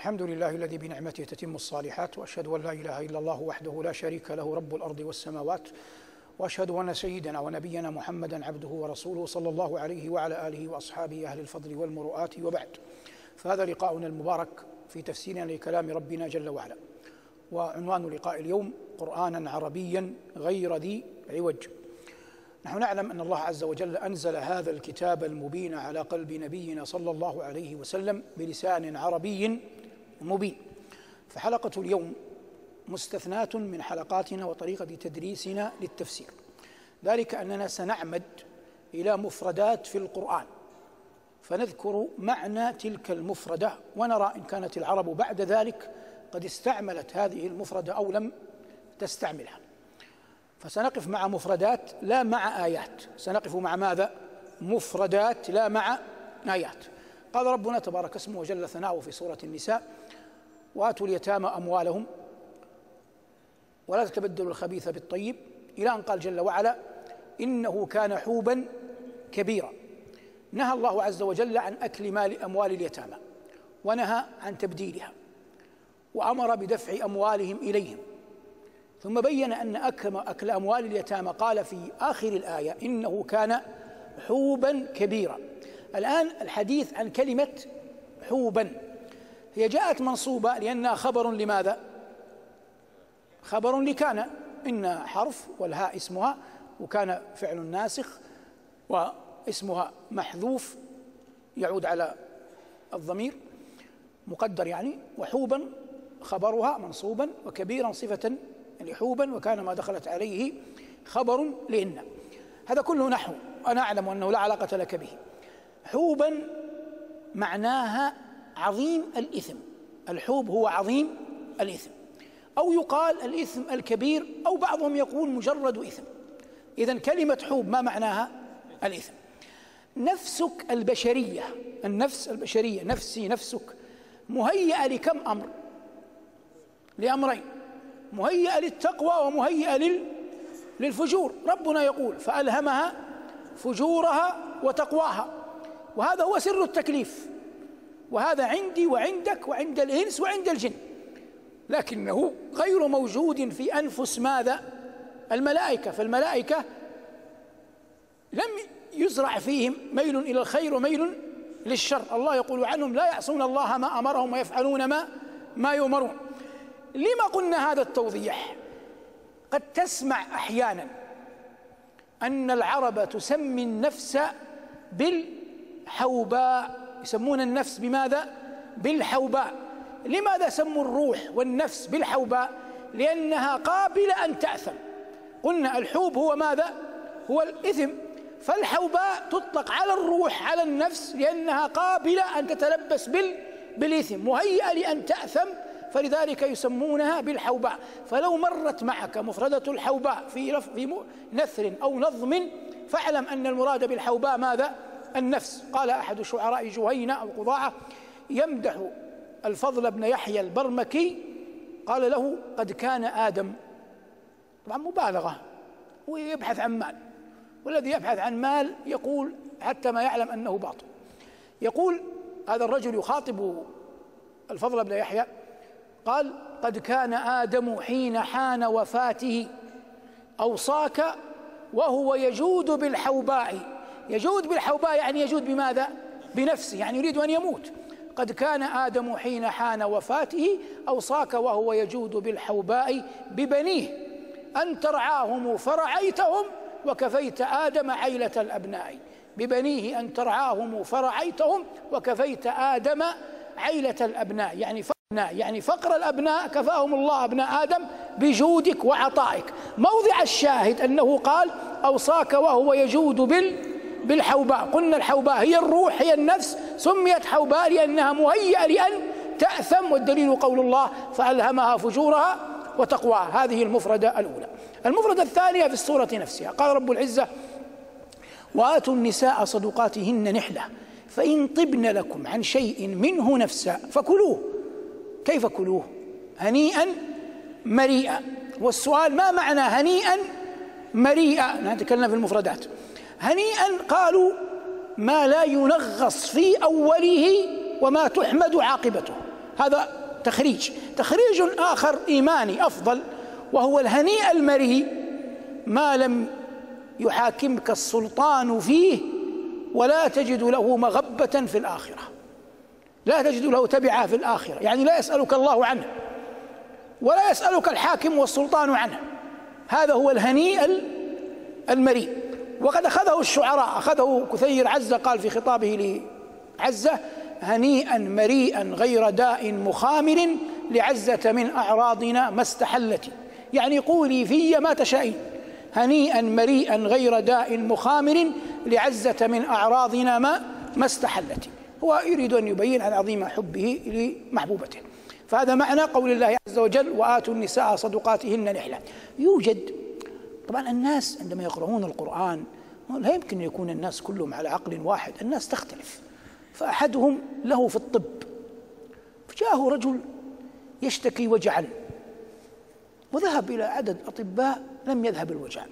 الحمد لله الذي بنعمته تتم الصالحات وأشهد أن لا إله إلا الله وحده لا شريك له رب الأرض والسماوات وأشهد أن سيدنا ونبينا محمدا عبده ورسوله صلى الله عليه وعلى آله وأصحابه أهل الفضل والمروءات وبعد. فهذا لقاؤنا المبارك في تفسيرنا لكلام ربنا جل وعلا. وعنوان لقاء اليوم قرانا عربيا غير ذي عوج. نحن نعلم أن الله عز وجل أنزل هذا الكتاب المبين على قلب نبينا صلى الله عليه وسلم بلسان عربي مبين. فحلقة اليوم مستثناة من حلقاتنا وطريقة تدريسنا للتفسير. ذلك أننا سنعمد إلى مفردات في القرآن. فنذكر معنى تلك المفردة ونرى إن كانت العرب بعد ذلك قد استعملت هذه المفردة أو لم تستعملها. فسنقف مع مفردات لا مع آيات. سنقف مع ماذا؟ مفردات لا مع آيات. قال ربنا تبارك اسمه وجل ثناؤه في سورة النساء وآتوا اليتامى أموالهم ولا تتبدلوا الخبيث بالطيب. إلى أن قال جل وعلا إنه كان حوبا كبيرا. نهى الله عز وجل عن أكل مال أموال اليتامى ونهى عن تبديلها وأمر بدفع أموالهم إليهم. ثم بين أن أكل, أكل أموال اليتامى. قال في آخر الآية إنه كان حوبا كبيرا. الآن الحديث عن كلمة حوبا. هي جاءت منصوبة لأنها خبر لماذا؟ خبر لكان إن حرف والهاء اسمها وكان فعل ناسخ واسمها محذوف يعود على الضمير مقدر يعني وحوبا خبرها منصوبا وكبيرا صفة لحوبا وكان ما دخلت عليه خبر لإن هذا كله نحو أنا أعلم أنه لا علاقة لك به حوبا معناها عظيم الإثم. الحوب هو عظيم الإثم. أو يقال الإثم الكبير أو بعضهم يقول مجرد إثم. إذا كلمة حوب ما معناها؟ الإثم. نفسك البشرية النفس البشرية نفسي نفسك مهيئة لكم أمر؟ لأمرين. مهيئة للتقوى ومهيئة للفجور. ربنا يقول فألهمها فجورها وتقواها. وهذا هو سر التكليف. وهذا عندي وعندك وعند الإنس وعند الجن. لكنه غير موجود في أنفس ماذا؟ الملائكة. فالملائكة لم يزرع فيهم ميل إلى الخير وميل للشر. الله يقول عنهم لا يعصون الله ما أمرهم ويفعلون ما ما يؤمرون. لما قلنا هذا التوضيح؟ قد تسمع أحيانا أن العرب تسمي النفس بالحوباء. يسمون النفس بماذا؟ بالحوباء. لماذا سموا الروح والنفس بالحوباء؟ لأنها قابلة أن تأثم. قلنا الحوب هو ماذا؟ هو الإثم. فالحوباء تطلق على الروح على النفس لأنها قابلة أن تتلبس بال بالإثم مهيئة لأن تأثم. فلذلك يسمونها بالحوباء. فلو مرت معك مفردة الحوباء في في نثر أو نظم فاعلم أن المراد بالحوباء ماذا؟ النفس. قال أحد شعراء جهينة أو قضاعة يمدح الفضل بن يحيى البرمكي. قال له قد كان آدم. طبعا مبالغة ويبحث عن مال والذي يبحث عن مال يقول حتى ما يعلم أنه باطل. يقول هذا الرجل يخاطب الفضل بن يحيى. قال قد كان آدم حين حان وفاته أوصاك وهو يجود بالحوباء. يجود بالحوباء يعني يجود بماذا؟ بنفسه يعني يريد أن يموت. قد كان آدم حين حان وفاته أوصاك وهو يجود بالحوباء ببنيه. أن ترعاهم فرعيتهم وكفيت آدم عيلة الأبناء. ببنيه أن ترعاهم فرعيتهم وكفيت آدم عيلة الأبناء. يعني يعني فقر الأبناء كفاهم الله أبناء آدم بجودك وعطائك. موضع الشاهد أنه قال أوصاك وهو يجود بال بالحوباء. قلنا الحوباء هي الروح هي النفس. سميت حوباء لأنها مهيئة لأن تأثم والدليل قول الله فألهمها فجورها وتقواها. هذه المفردة الأولى. المفردة الثانية في السورة نفسها. قال رب العزة وآتوا النساء صدقاتهن نحلة فإن طبن لكم عن شيء منه نفسا فكلوه. كيف كلوه؟ هنيئا مريئا. والسؤال ما معنى هنيئا؟ مريئا. نتكلم في المفردات. هنيئا قالوا ما لا ينغص في أوله وما تحمد عاقبته. هذا تخريج. تخريج آخر إيماني أفضل وهو الهنيء المريء ما لم يحاكمك السلطان فيه ولا تجد له مغبة في الآخرة. لا تجد له تبعة في الآخرة. يعني لا يسألك الله عنه ولا يسألك الحاكم والسلطان عنه. هذا هو الهنيء المريء وقد أخذه الشعراء أخذه كثير عزة قال في خطابه لعزة هنيئا مريئا غير داء مخامر لعزة من أعراضنا ما استحلت. يعني قولي في ما تشائين هنيئا مريئا غير داء مخامر لعزة من أعراضنا ما ما استحلت. هو يريد أن يبين عن عظيم حبه لمحبوبته. فهذا معنى قول الله عز وجل وآتوا النساء صدقاتهن نحلة. يوجد طبعا الناس عندما يقرؤون القرآن لا يمكن يكون الناس كلهم على عقل واحد الناس تختلف. فأحدهم له في الطب. فجاءه رجل يشتكي وجعا وذهب إلى عدد أطباء لم يذهب الوجع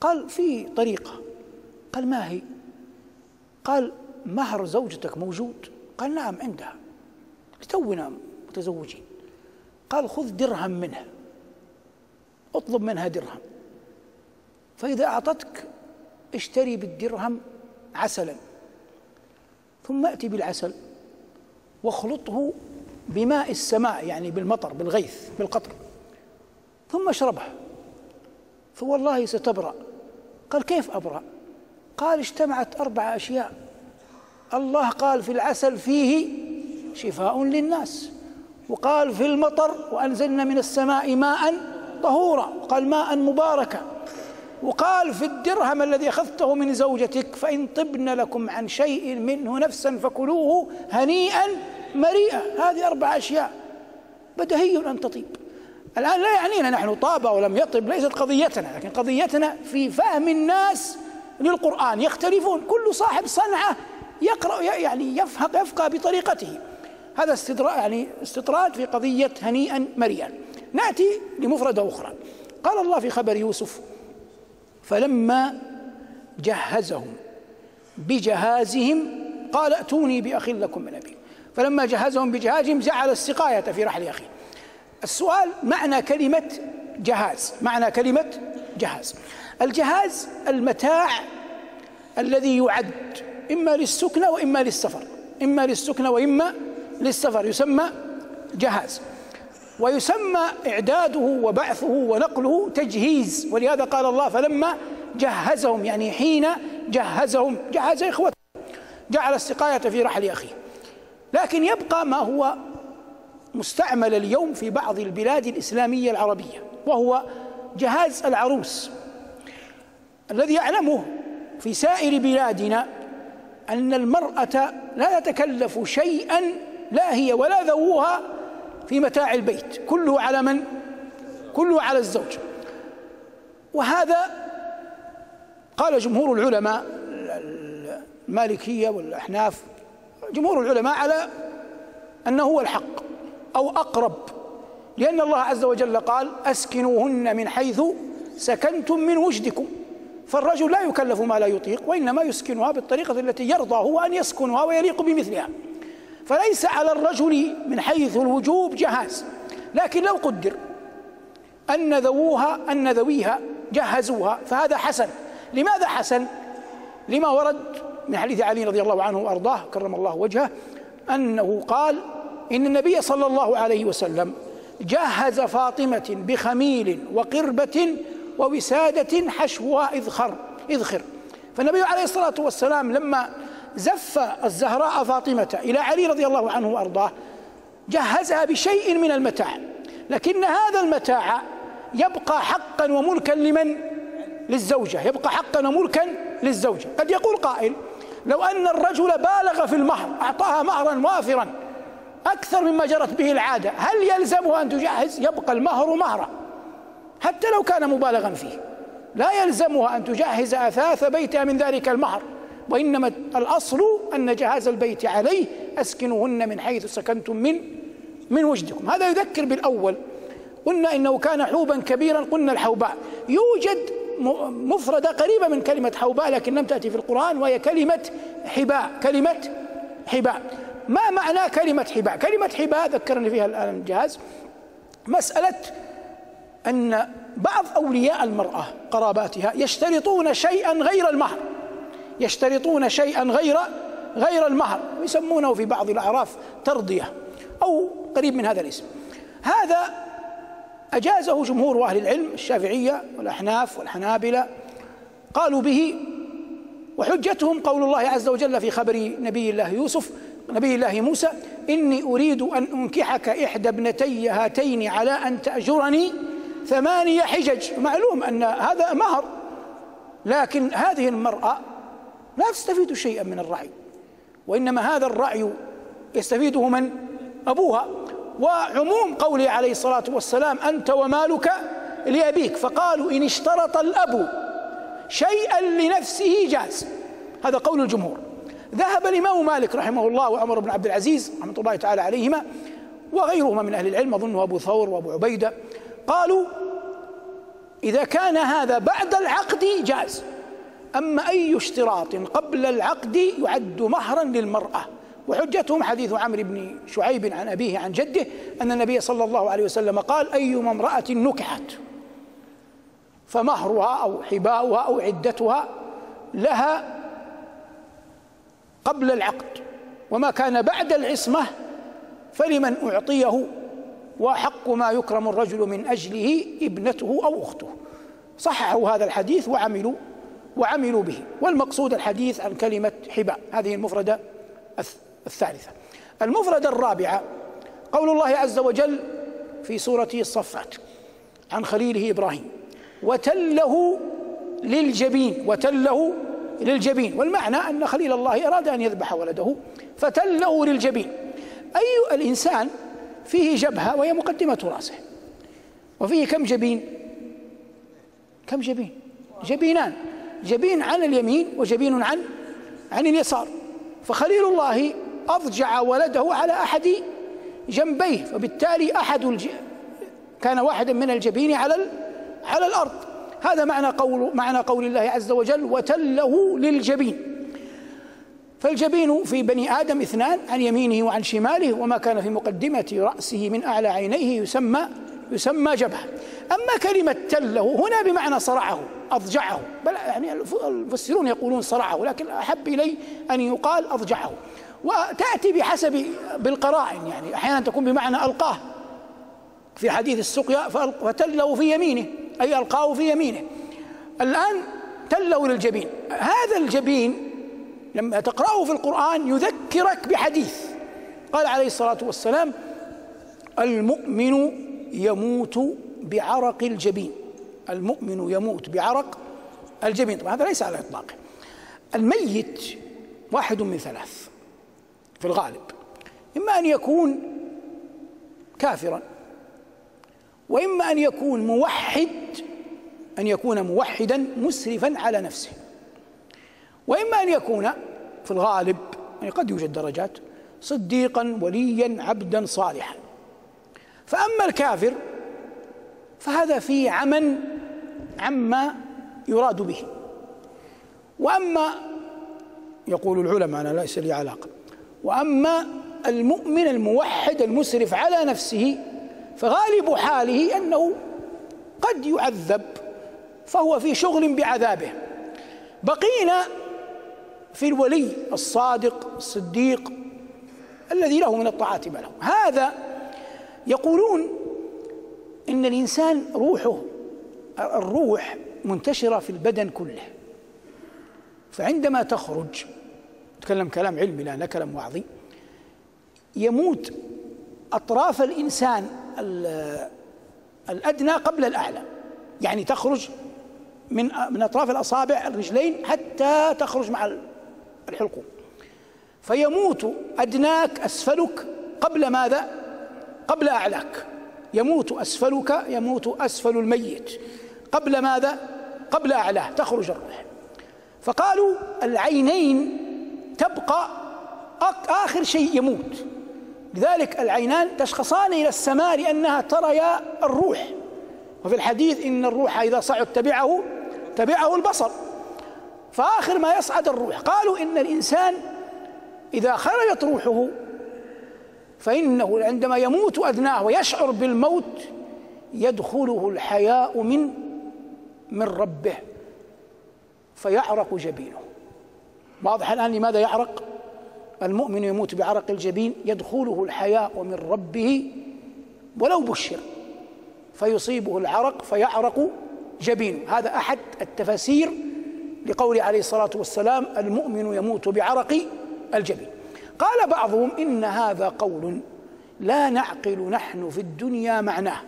قال في طريقة. قال ما هي؟ قال مهر زوجتك موجود؟ قال نعم عندها. لتونا متزوجين. قال خذ درهم منها. اطلب منها درهم. فإذا أعطتك اشتري بالدرهم عسلا ثم أتي بالعسل واخلطه بماء السماء يعني بالمطر بالغيث بالقطر ثم اشربه. فوالله ستبرأ. قال كيف أبرأ؟ قال اجتمعت أربع أشياء. الله قال في العسل فيه شفاء للناس وقال في المطر وأنزلنا من السماء ماء طهورا قال ماء مباركا. وقال في الدرهم الذي أخذته من زوجتك فإن طبن لكم عن شيء منه نفسا فكلوه هنيئا مريئا. هذه أربع أشياء. بدهي أن تطيب. الآن لا يعنينا نحن طاب ولم يطب ليست قضيتنا لكن قضيتنا في فهم الناس للقرآن. يختلفون. كل صاحب صنعة يقرأ يعني يفهم يفقه بطريقته. هذا استدراج يعني استطراد في قضية هنيئا مريئا. نأتي لمفردة أخرى. قال الله في خبر يوسف فلما جهزهم بجهازهم قال ائتوني بأخ لكم من أبي. فلما جهزهم بجهازهم جعل السقاية في رحل أخيه. السؤال معنى كلمة جهاز معنى كلمة جهاز. الجهاز المتاع الذي يعد إما للسكنة وإما للسفر. إما للسكنة وإما للسفر يسمى جهاز. ويسمى إعداده وبعثه ونقله تجهيز. ولهذا قال الله فلما جهزهم يعني حين جهزهم جهز إخوته جعل السقاية في رحل أخيه. لكن يبقى ما هو مستعمل اليوم في بعض البلاد الإسلامية العربية وهو جهاز العروس. الذي يعلمه في سائر بلادنا أن المرأة لا تتكلف شيئا لا هي ولا ذووها في متاع البيت كله على من؟ كله على الزوج. وهذا قال جمهور العلماء المالكية والأحناف جمهور العلماء على أنه هو الحق أو أقرب لأن الله عز وجل قال أسكنوهن من حيث سكنتم من وجدكم. فالرجل لا يكلف ما لا يطيق وإنما يسكنها بالطريقة التي يرضى هو أن يسكنها ويليق بمثلها. فليس على الرجل من حيث الوجوب جهاز. لكن لو قدر أن ذووها أن ذويها جهزوها فهذا حسن. لماذا حسن؟ لما ورد من حديث علي رضي الله عنه وأرضاه كرم الله وجهه أنه قال إن النبي صلى الله عليه وسلم جهز فاطمة بخميل وقربة ووسادة حشوها إذخر إذخر فالنبي عليه الصلاة والسلام لما زف الزهراء فاطمة إلى علي رضي الله عنه وأرضاه جهزها بشيء من المتاع لكن هذا المتاع يبقى حقا وملكا لمن؟ للزوجة يبقى حقا وملكا للزوجة. قد يقول قائل لو أن الرجل بالغ في المهر أعطاها مهرا وافرا أكثر مما جرت به العادة هل يلزمه أن تجهز؟ يبقى المهر مهرا حتى لو كان مبالغا فيه لا يلزمها أن تجهز أثاث بيتها من ذلك المهر. وإنما الأصل أن جهاز البيت عليه أسكنوهن من حيث سكنتم من من وجدكم. هذا يذكر بالأول. قلنا إنه كان حوبا كبيرا قلنا الحوباء. يوجد مفردة قريبة من كلمة حوباء لكن لم تأتي في القرآن وهي كلمة حباء. كلمة حباء. ما معنى كلمة حباء؟ كلمة حباء ذكرني فيها الآن الجهاز. مسألة أن بعض أولياء المرأة قراباتها يشترطون شيئا غير المهر. يشترطون شيئا غير غير المهر يسمونه في بعض الأعراف ترضية أو قريب من هذا الاسم. هذا أجازه جمهور أهل العلم الشافعية والأحناف والحنابلة قالوا به وحجتهم قول الله عز وجل في خبر نبي الله يوسف نبي الله موسى إني أريد أن أنكحك إحدى ابنتي هاتين على أن تأجرني ثمانية حجج. معلوم أن هذا مهر لكن هذه المرأة لا تستفيد شيئا من الرعي وإنما هذا الرعي يستفيده من أبوها. وعموم قوله عليه الصلاة والسلام أنت ومالك لأبيك. فقالوا إن اشترط الأب شيئا لنفسه جاز. هذا قول الجمهور. ذهب الإمام مالك رحمه الله وعمر بن عبد العزيز رحمة الله تعالى عليهما وغيرهما من أهل العلم أظنه أبو ثور وأبو عبيدة قالوا إذا كان هذا بعد العقد جاز. أما أي اشتراط قبل العقد يعد مهرا للمرأة. وحجتهم حديث عمرو بن شعيب عن أبيه عن جده أن النبي صلى الله عليه وسلم قال أيما امرأة نكحت فمهرها أو حباؤها أو عدتها لها قبل العقد وما كان بعد العصمة فلمن أعطيه وحق ما يكرم الرجل من أجله ابنته أو أخته. صححوا هذا الحديث وعملوا وعملوا به. والمقصود الحديث عن كلمة حباء. هذه المفردة الثالثة. المفردة الرابعة قول الله عز وجل في سورة الصفات عن خليله إبراهيم وتله للجبين وتله للجبين. والمعنى أن خليل الله أراد أن يذبح ولده فتله للجبين. أي الإنسان فيه جبهة وهي مقدمة رأسه. وفيه كم جبين؟ كم جبين؟ جبينان. جبين عن اليمين وجبين عن عن اليسار. فخليل الله أضجع ولده على أحد جنبيه فبالتالي أحد الج... كان واحدا من الجبين على ال... على الأرض. هذا معنى قول معنى قول الله عز وجل وتله للجبين. فالجبين في بني آدم اثنان عن يمينه وعن شماله وما كان في مقدمة رأسه من أعلى عينيه يسمى يسمى جبهة. أما كلمة تله هنا بمعنى صرعه. أضجعه. بل يعني المفسرون يقولون صرعه لكن أحب إلي أن يقال أضجعه. وتأتي بحسب بالقرائن يعني أحيانا تكون بمعنى ألقاه. في حديث السقيا فتله في يمينه أي ألقاه في يمينه. الآن تله للجبين. هذا الجبين لما تقرأه في القرآن يذكرك بحديث. قال عليه الصلاة والسلام المؤمن يموت بعرق الجبين. المؤمن يموت بعرق الجبين. طبعا هذا ليس على إطلاقه الميت واحد من ثلاث في الغالب. إما أن يكون كافرا وإما أن يكون موحد أن يكون موحدا مسرفا على نفسه. وإما أن يكون في الغالب يعني قد يوجد درجات صديقا وليا عبدا صالحا. فأما الكافر فهذا فيه عمى عما يراد به. وأما يقول العلماء أنا ليس لي علاقة. وأما المؤمن الموحد المسرف على نفسه فغالب حاله أنه قد يعذب فهو في شغل بعذابه. بقينا في الولي الصادق الصديق الذي له من الطاعات ما له. هذا يقولون إن الإنسان روحه الروح منتشرة في البدن كله. فعندما تخرج تكلم كلام علمي لا كلام وعظي يموت أطراف الإنسان الأدنى قبل الأعلى. يعني تخرج من من أطراف الأصابع الرجلين حتى تخرج مع الحلقوم. فيموت أدناك أسفلك قبل ماذا؟ قبل أعلاك. يموت أسفلك يموت أسفل الميت. قبل ماذا؟ قبل اعلاه تخرج الروح فقالوا العينين تبقى آخر شيء يموت. لذلك العينان تشخصان إلى السماء لأنها تريا الروح. وفي الحديث إن الروح إذا صعد تبعه تبعه البصر. فآخر ما يصعد الروح. قالوا إن الإنسان إذا خرجت روحه فإنه عندما يموت أدناه ويشعر بالموت يدخله الحياء من من ربه فيعرق جبينه. واضح الآن لماذا يعرق؟ المؤمن يموت بعرق الجبين يدخله الحياء من ربه ولو بشر فيصيبه العرق فيعرق جبينه. هذا أحد التفاسير لقول عليه الصلاة والسلام المؤمن يموت بعرق الجبين. قال بعضهم إن هذا قول لا نعقل نحن في الدنيا معناه.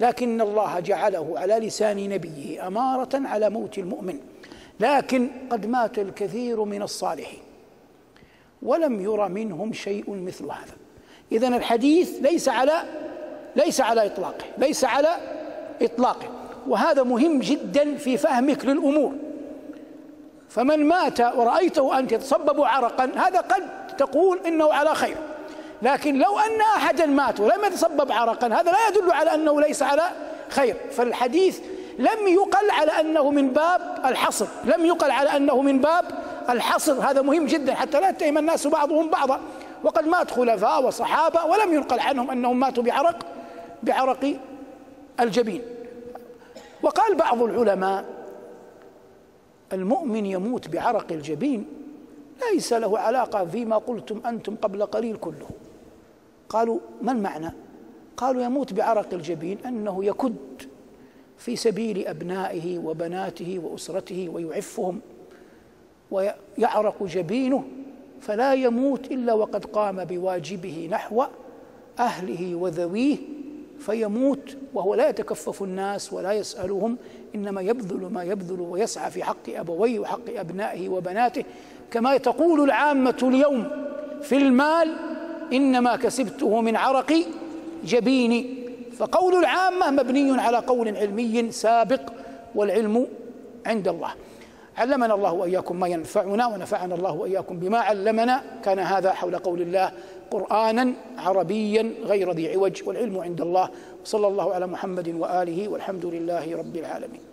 لكن الله جعله على لسان نبيه أمارة على موت المؤمن. لكن قد مات الكثير من الصالحين ولم ير منهم شيء مثل هذا. إذا الحديث ليس على ليس على إطلاقه ليس على إطلاقه. وهذا مهم جدا في فهمك للأمور. فمن مات ورأيته أنت يتصبب عرقا هذا قد تقول إنه على خير. لكن لو أن أحدا مات ولم يتصبب عرقا هذا لا يدل على أنه ليس على خير. فالحديث لم يقل على أنه من باب الحصر لم يقل على أنه من باب الحصر. هذا مهم جدا حتى لا يتهم الناس بعضهم بعضا. وقد مات خلفاء وصحابة ولم ينقل عنهم أنهم ماتوا بعرق بعرق الجبين. وقال بعض العلماء المؤمن يموت بعرق الجبين ليس له علاقة فيما قلتم أنتم قبل قليل كله. قالوا ما المعنى؟ قالوا يموت بعرق الجبين أنه يكد في سبيل أبنائه وبناته وأسرته ويعفهم ويعرق جبينه فلا يموت إلا وقد قام بواجبه نحو أهله وذويه فيموت وهو لا يتكفف الناس ولا يسألهم إنما يبذل ما يبذل ويسعى في حق أبويه وحق أبنائه وبناته. كما تقول العامة اليوم في المال إنما كسبته من عرق جبيني فقول العامة مبني على قول علمي سابق والعلم عند الله. علمنا الله وإياكم ما ينفعنا ونفعنا الله وإياكم بما علمنا. كان هذا حول قول الله قرآنا عربيا غير ذي عوج والعلم عند الله. صلى الله على محمد وآله والحمد لله رب العالمين.